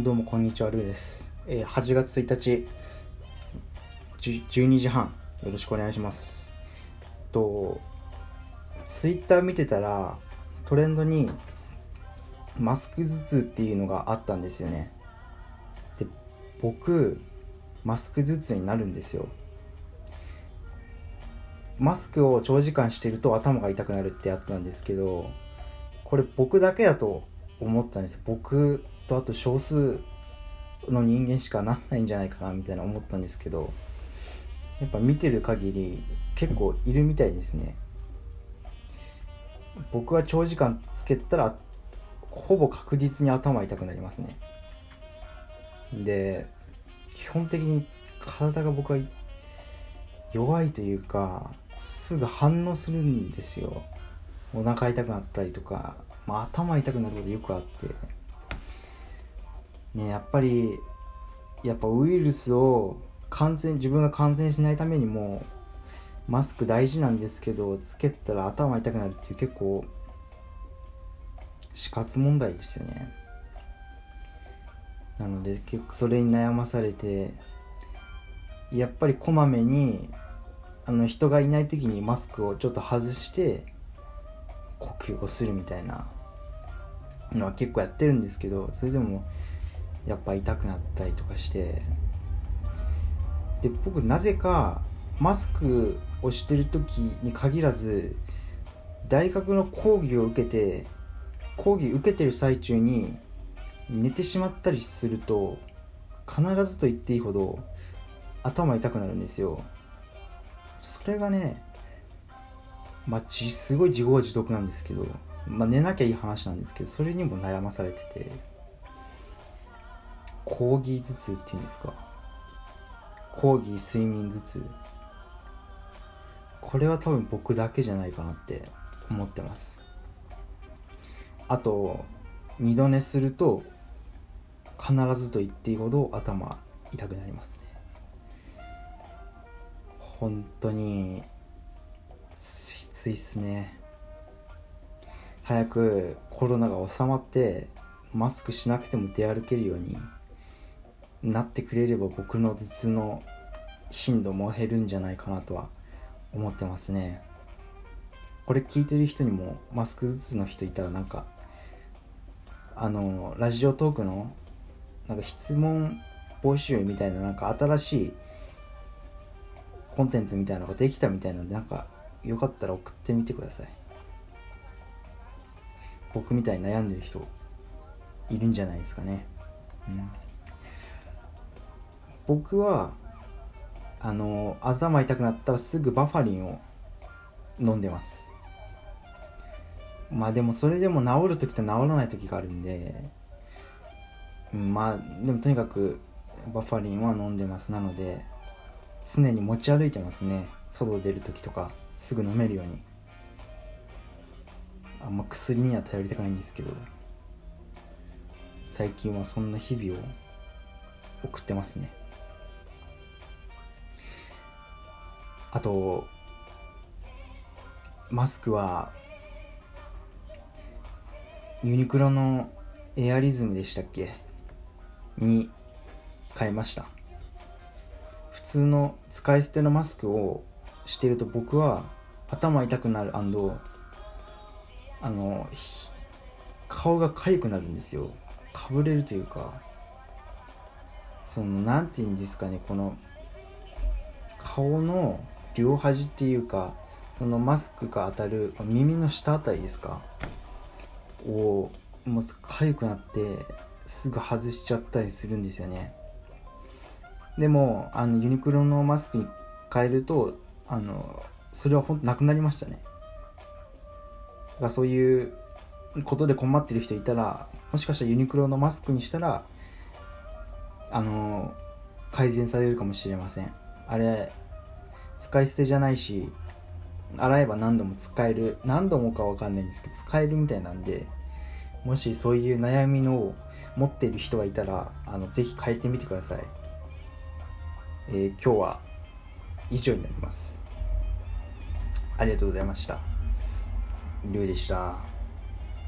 どうもこんにちはルーです、えー8月1日12時半よろしくお願いします。とツイッター見てたらトレンドにマスク頭痛っていうのがあったんですよね。で僕マスク頭痛になるんですよ。マスクを長時間してると頭が痛くなるってやつなんですけどこれ僕だけだと思ったんですよ。僕とあと少数の人間しかなんないんじゃないかなみたいな思ったんですけどやっぱ見てる限り結構いるみたいですね。僕は長時間つけたらほぼ確実に頭痛くなりますね。で基本的に体が僕は弱いというかすぐ反応するんですよ。お腹痛くなったりとか、まあ、頭痛くなることよくあって。ねやっぱりやっぱウイルスを感染自分が感染しないためにもマスク大事なんですけどつけたら頭痛くなるっていう結構死活問題ですよね。なので結構それに悩まされてやっぱりこまめにあの人がいない時にマスクをちょっと外して呼吸をするみたいなのは結構やってるんですけどそれでもやっぱ痛くなったりとかして。で僕なぜかマスクをしてる時に限らず大学の講義を受けて講義受けてる最中に寝てしまったりすると必ずと言っていいほど頭痛くなるんですよ。それがねまあすごい自業自得なんですけど、まあ、寝なきゃいい話なんですけどそれにも悩まされてて。講義頭痛っていうんですか？講義睡眠頭痛。これは多分僕だけじゃないかなって思ってます。あと二度寝すると必ずと言っていいほど頭痛くなりますね。本当にきついっすね。早くコロナが収まってマスクしなくても出歩けるようになってくれれば僕の頭痛の頻度も減るんじゃないかなとは思ってますね。これ聞いてる人にもマスク頭痛の人いたらなんかあのラジオトークのなんか質問募集みたいななんか新しいコンテンツみたいなのができたみたいなのでなんかよかったら送ってみてください。僕みたいに悩んでる人いるんじゃないですかね。うん。僕はあの頭痛くなったらすぐバファリンを飲んでます。まあでもそれでも治る時と治らない時があるんで、まあでもとにかくバファリンは飲んでます。なので常に持ち歩いてますね。外出る時とかすぐ飲めるように。あんま薬には頼りたくないんですけど最近はそんな日々を送ってますね。あとマスクはユニクロのエアリズムでしたっけ？に変えました。普通の使い捨てのマスクをしてると僕は頭痛くなるあの顔が痒くなるんですよ。かぶれるというかその何て言うんですかねこの顔の両端っていうかそのマスクが当たる耳の下あたりですか？をもう痒くなってすぐ外しちゃったりするんですよね。でもあのユニクロのマスクに変えるとあのそれはほんとなくなりましたね。だからそういうことで困ってる人いたらもしかしたらユニクロのマスクにしたらあの改善されるかもしれません。あれ使い捨てじゃないし洗えば何度も使える何度もかわかんないんですけど使えるみたいなんでもしそういう悩みの持っている人がいたらあのぜひ変えてみてください、えー今日は以上になります。ありがとうございました。りゅうでした。